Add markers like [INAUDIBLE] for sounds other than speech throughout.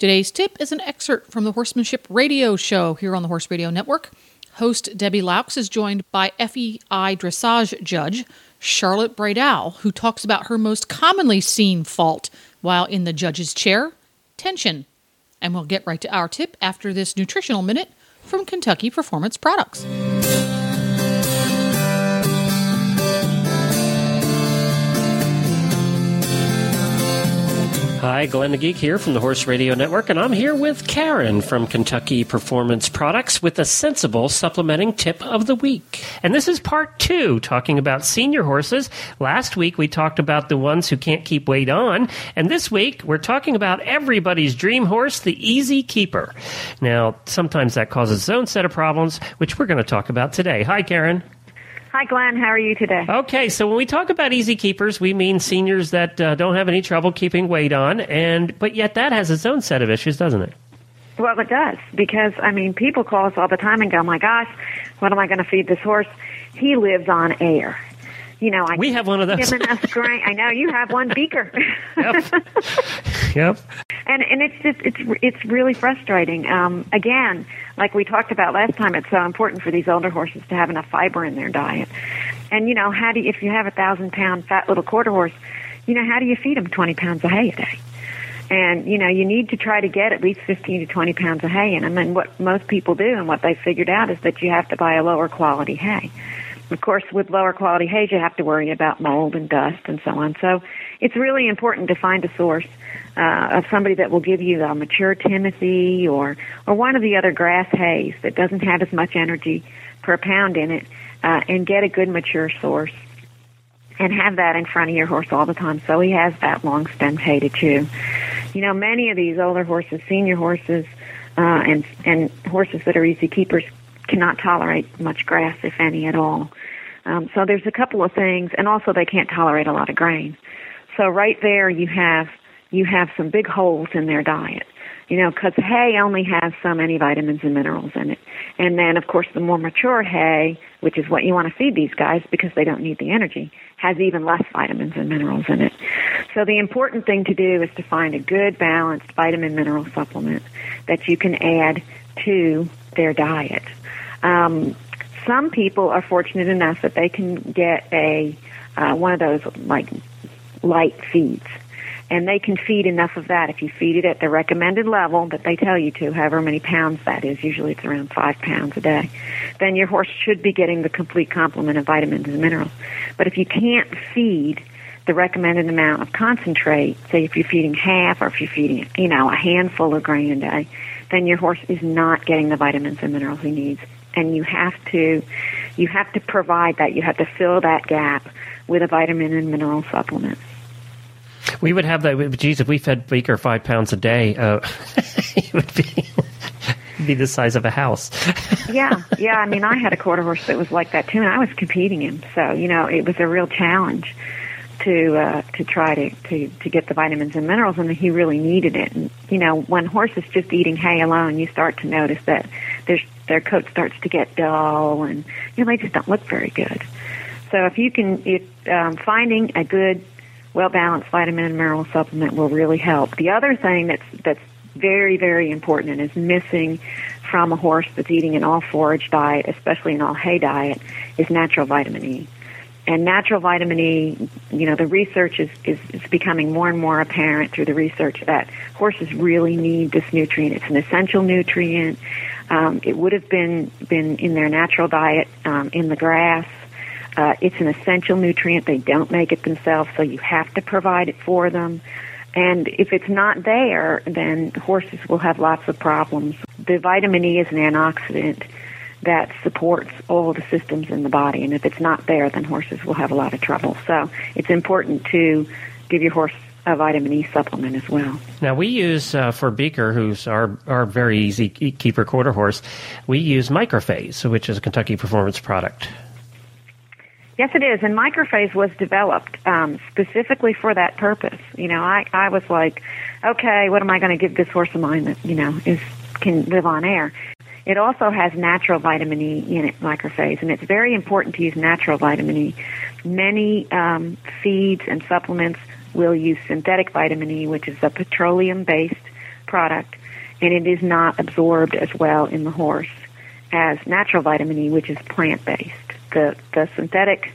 Today's tip is an excerpt from the Horsemanship Radio Show here on the Horse Radio Network. Host Debbie Loucks is joined by FEI dressage judge Charlotte Bredahl, who talks about her most commonly seen fault while in the judge's chair tension. And we'll get right to our tip after this nutritional minute from Kentucky Performance Products. Hi, Glenn the Geek here from the Horse Radio Network, and I'm here with Karen from Kentucky Performance Products with a sensible supplementing tip of the week. And this is part two, talking about senior horses. Last week we talked about the ones who can't keep weight on, and this week we're talking about everybody's dream horse, the Easy Keeper. Now, sometimes that causes its own set of problems, which we're going to talk about today. Hi, Karen. Hi, Glenn. How are you today? Okay, so when we talk about easy keepers, we mean seniors that uh, don't have any trouble keeping weight on, and but yet that has its own set of issues, doesn't it? Well, it does because I mean, people call us all the time and go, "My gosh, what am I going to feed this horse? He lives on air." You know, I we have one of those. Give enough grain. I know you have one beaker. [LAUGHS] yep. [LAUGHS] yep. And it's just it's it's really frustrating. Um, again, like we talked about last time, it's so important for these older horses to have enough fiber in their diet. And you know, how do you, if you have a thousand pound fat little quarter horse, you know, how do you feed them twenty pounds of hay a day? And you know, you need to try to get at least fifteen to twenty pounds of hay in them. And what most people do, and what they figured out, is that you have to buy a lower quality hay. Of course, with lower quality hay, you have to worry about mold and dust and so on. So it's really important to find a source uh, of somebody that will give you a mature Timothy or or one of the other grass hays that doesn't have as much energy per pound in it, uh, and get a good mature source and have that in front of your horse all the time so he has that long stemmed hay to chew. You know, many of these older horses, senior horses, uh, and and horses that are easy keepers cannot tolerate much grass, if any at all. Um, so there's a couple of things, and also they can't tolerate a lot of grain. So right there, you have you have some big holes in their diet. You know, because hay only has so many vitamins and minerals in it. And then, of course, the more mature hay, which is what you want to feed these guys because they don't need the energy, has even less vitamins and minerals in it. So the important thing to do is to find a good balanced vitamin mineral supplement that you can add to their diet. Um, some people are fortunate enough that they can get a uh, one of those like light feeds and they can feed enough of that if you feed it at the recommended level that they tell you to, however many pounds that is. Usually it's around five pounds a day. Then your horse should be getting the complete complement of vitamins and minerals. But if you can't feed the recommended amount of concentrate, say if you're feeding half or if you're feeding, you know, a handful of grain a day, then your horse is not getting the vitamins and minerals he needs. And you have to, you have to provide that. You have to fill that gap with a vitamin and mineral supplement. We would have that. Geez, if we fed Beaker five pounds a day, uh, [LAUGHS] he would be be the size of a house. [LAUGHS] yeah, yeah. I mean, I had a quarter horse that was like that too, and I was competing him. So you know, it was a real challenge to uh, to try to, to to get the vitamins and minerals, and he really needed it. And you know, when horses just eating hay alone, you start to notice that their their coat starts to get dull, and you know, they just don't look very good. So if you can, if um, finding a good well balanced vitamin and mineral supplement will really help. The other thing that's that's very very important and is missing from a horse that's eating an all forage diet, especially an all hay diet, is natural vitamin E. And natural vitamin E, you know, the research is, is, is becoming more and more apparent through the research that horses really need this nutrient. It's an essential nutrient. Um, it would have been been in their natural diet um, in the grass uh, it's an essential nutrient. They don't make it themselves, so you have to provide it for them. And if it's not there, then horses will have lots of problems. The vitamin E is an antioxidant that supports all the systems in the body, and if it's not there, then horses will have a lot of trouble. So it's important to give your horse a vitamin E supplement as well. Now we use uh, for Beaker, who's our our very easy keeper quarter horse, we use Microphase, which is a Kentucky Performance product. Yes, it is, and Microphase was developed um, specifically for that purpose. You know, I I was like, okay, what am I going to give this horse of mine that you know is can live on air? It also has natural vitamin E in it, Microphase, and it's very important to use natural vitamin E. Many um, feeds and supplements will use synthetic vitamin E, which is a petroleum-based product, and it is not absorbed as well in the horse as natural vitamin E, which is plant-based. The the synthetic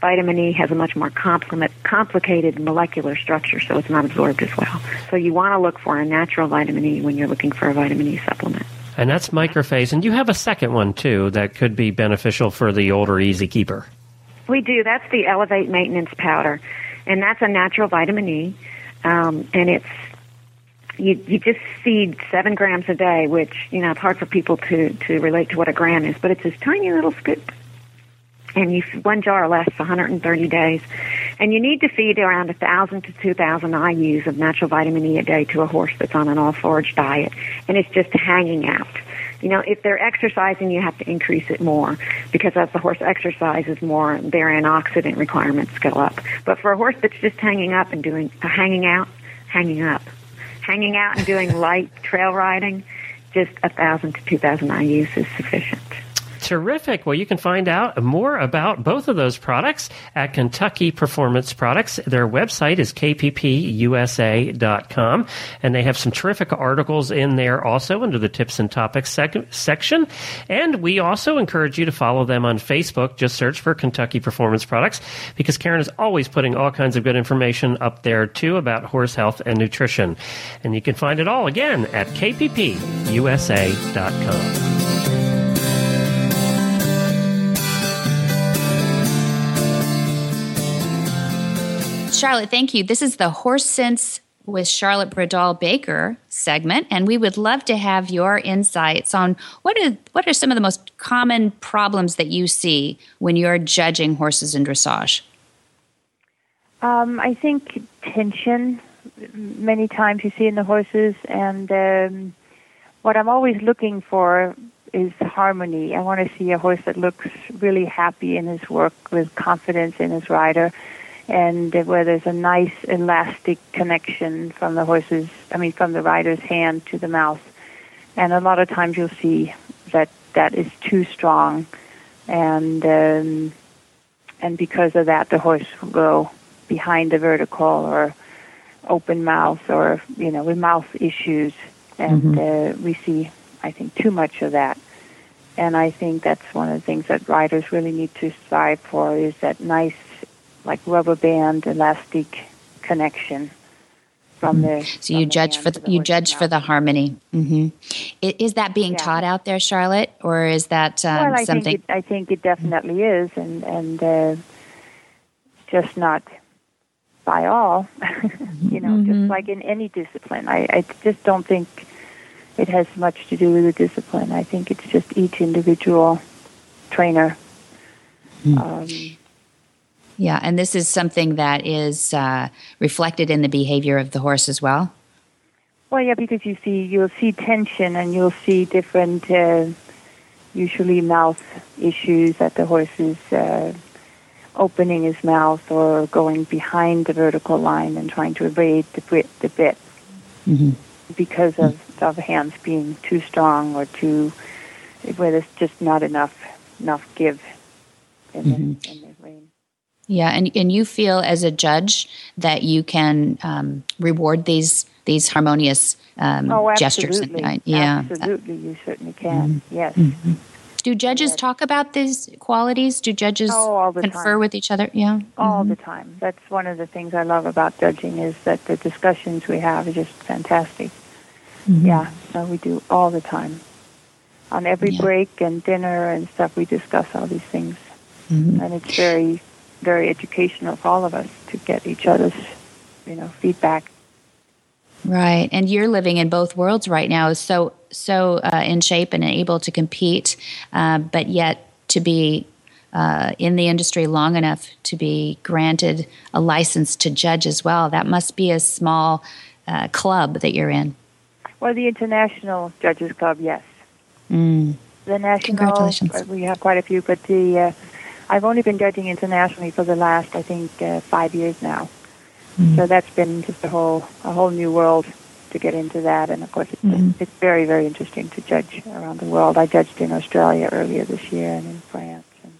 vitamin E has a much more complicated molecular structure, so it's not absorbed as well. So you want to look for a natural vitamin E when you're looking for a vitamin E supplement. And that's microphase. And you have a second one too that could be beneficial for the older easy keeper. We do. That's the Elevate Maintenance Powder and that's a natural vitamin E, um, and it's you you just feed seven grams a day, which you know it's hard for people to to relate to what a gram is, but it's this tiny little scoop. And you one jar lasts 130 days, and you need to feed around a thousand to 2,000 IU's of natural vitamin E a day to a horse that's on an all forage diet, and it's just hanging out. You know, if they're exercising, you have to increase it more because as the horse exercises more, their antioxidant requirements go up. But for a horse that's just hanging up and doing uh, hanging out, hanging up, hanging out and doing [LAUGHS] light trail riding, just a thousand to two thousand IU's is sufficient. Terrific. Well, you can find out more about both of those products at Kentucky Performance Products. Their website is kppusa.com, and they have some terrific articles in there also under the tips and topics sec- section. And we also encourage you to follow them on Facebook. Just search for Kentucky Performance Products because Karen is always putting all kinds of good information up there too about horse health and nutrition. And you can find it all again at kppusa.com. Charlotte, thank you. This is the Horse Sense with Charlotte Bredahl Baker segment, and we would love to have your insights on what are what are some of the most common problems that you see when you're judging horses in dressage. Um, I think tension. Many times you see in the horses, and um, what I'm always looking for is harmony. I want to see a horse that looks really happy in his work, with confidence in his rider and where there's a nice elastic connection from the horse's, I mean, from the rider's hand to the mouth. And a lot of times you'll see that that is too strong, and um, and because of that, the horse will go behind the vertical or open mouth or you know with mouth issues, and mm-hmm. uh, we see, I think, too much of that. And I think that's one of the things that riders really need to strive for is that nice like rubber band elastic connection from mm-hmm. the. So you judge for the, the you judge for the harmony. Mm-hmm. Is that being yeah. taught out there, Charlotte, or is that um, well, I something? Think it, I think it definitely is, and and uh, just not by all. [LAUGHS] you know, mm-hmm. just like in any discipline, I, I just don't think it has much to do with the discipline. I think it's just each individual trainer. Mm. Um, yeah, and this is something that is uh, reflected in the behavior of the horse as well. Well, yeah, because you see, you'll see tension, and you'll see different, uh, usually mouth issues that the horse is uh, opening his mouth or going behind the vertical line and trying to evade the bit, the bit mm-hmm. because of, of hands being too strong or too, where there's just not enough enough give in, mm-hmm. the, in the. Yeah, and and you feel as a judge that you can um, reward these these harmonious um, oh, gestures. And, yeah, absolutely, you certainly can. Mm-hmm. Yes. Mm-hmm. Do judges yes. talk about these qualities? Do judges oh, confer time. with each other? Yeah, all mm-hmm. the time. That's one of the things I love about judging is that the discussions we have are just fantastic. Mm-hmm. Yeah, so we do all the time. On every yeah. break and dinner and stuff, we discuss all these things, mm-hmm. and it's very very educational for all of us to get each other's, you know, feedback. Right, and you're living in both worlds right now, so so uh, in shape and able to compete, uh, but yet to be uh, in the industry long enough to be granted a license to judge as well. That must be a small uh, club that you're in. Well, the International Judges Club, yes. Mm. The national, Congratulations. we have quite a few, but the uh, I've only been judging internationally for the last, I think, uh, five years now. Mm. So that's been just a whole a whole new world to get into that, and of course, it's, Mhm. it's very very interesting to judge around the world. I judged in Australia earlier this year and in France, and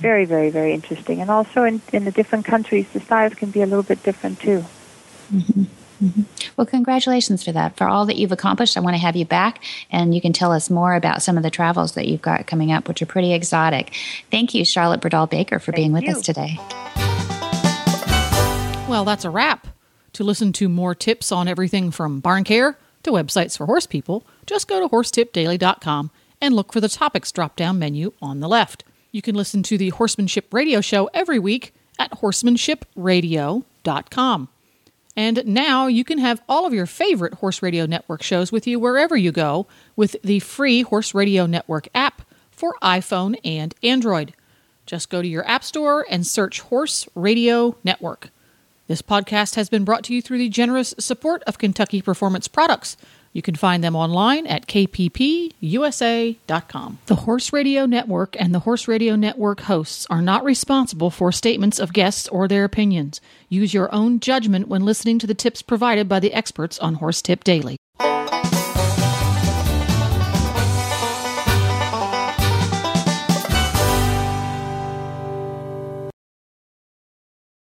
very very very interesting. And also in in the different countries, the styles can be a little bit different too. Mm-hmm. Well, congratulations for that. For all that you've accomplished, I want to have you back and you can tell us more about some of the travels that you've got coming up, which are pretty exotic. Thank you, Charlotte Bredahl Baker, for being with you. us today. Well, that's a wrap. To listen to more tips on everything from barn care to websites for horse people, just go to horsetipdaily.com and look for the topics drop down menu on the left. You can listen to the Horsemanship Radio Show every week at horsemanshipradio.com. And now you can have all of your favorite Horse Radio Network shows with you wherever you go with the free Horse Radio Network app for iPhone and Android. Just go to your App Store and search Horse Radio Network. This podcast has been brought to you through the generous support of Kentucky Performance Products. You can find them online at kppusa.com. The Horse Radio Network and the Horse Radio Network hosts are not responsible for statements of guests or their opinions. Use your own judgment when listening to the tips provided by the experts on Horse Tip Daily.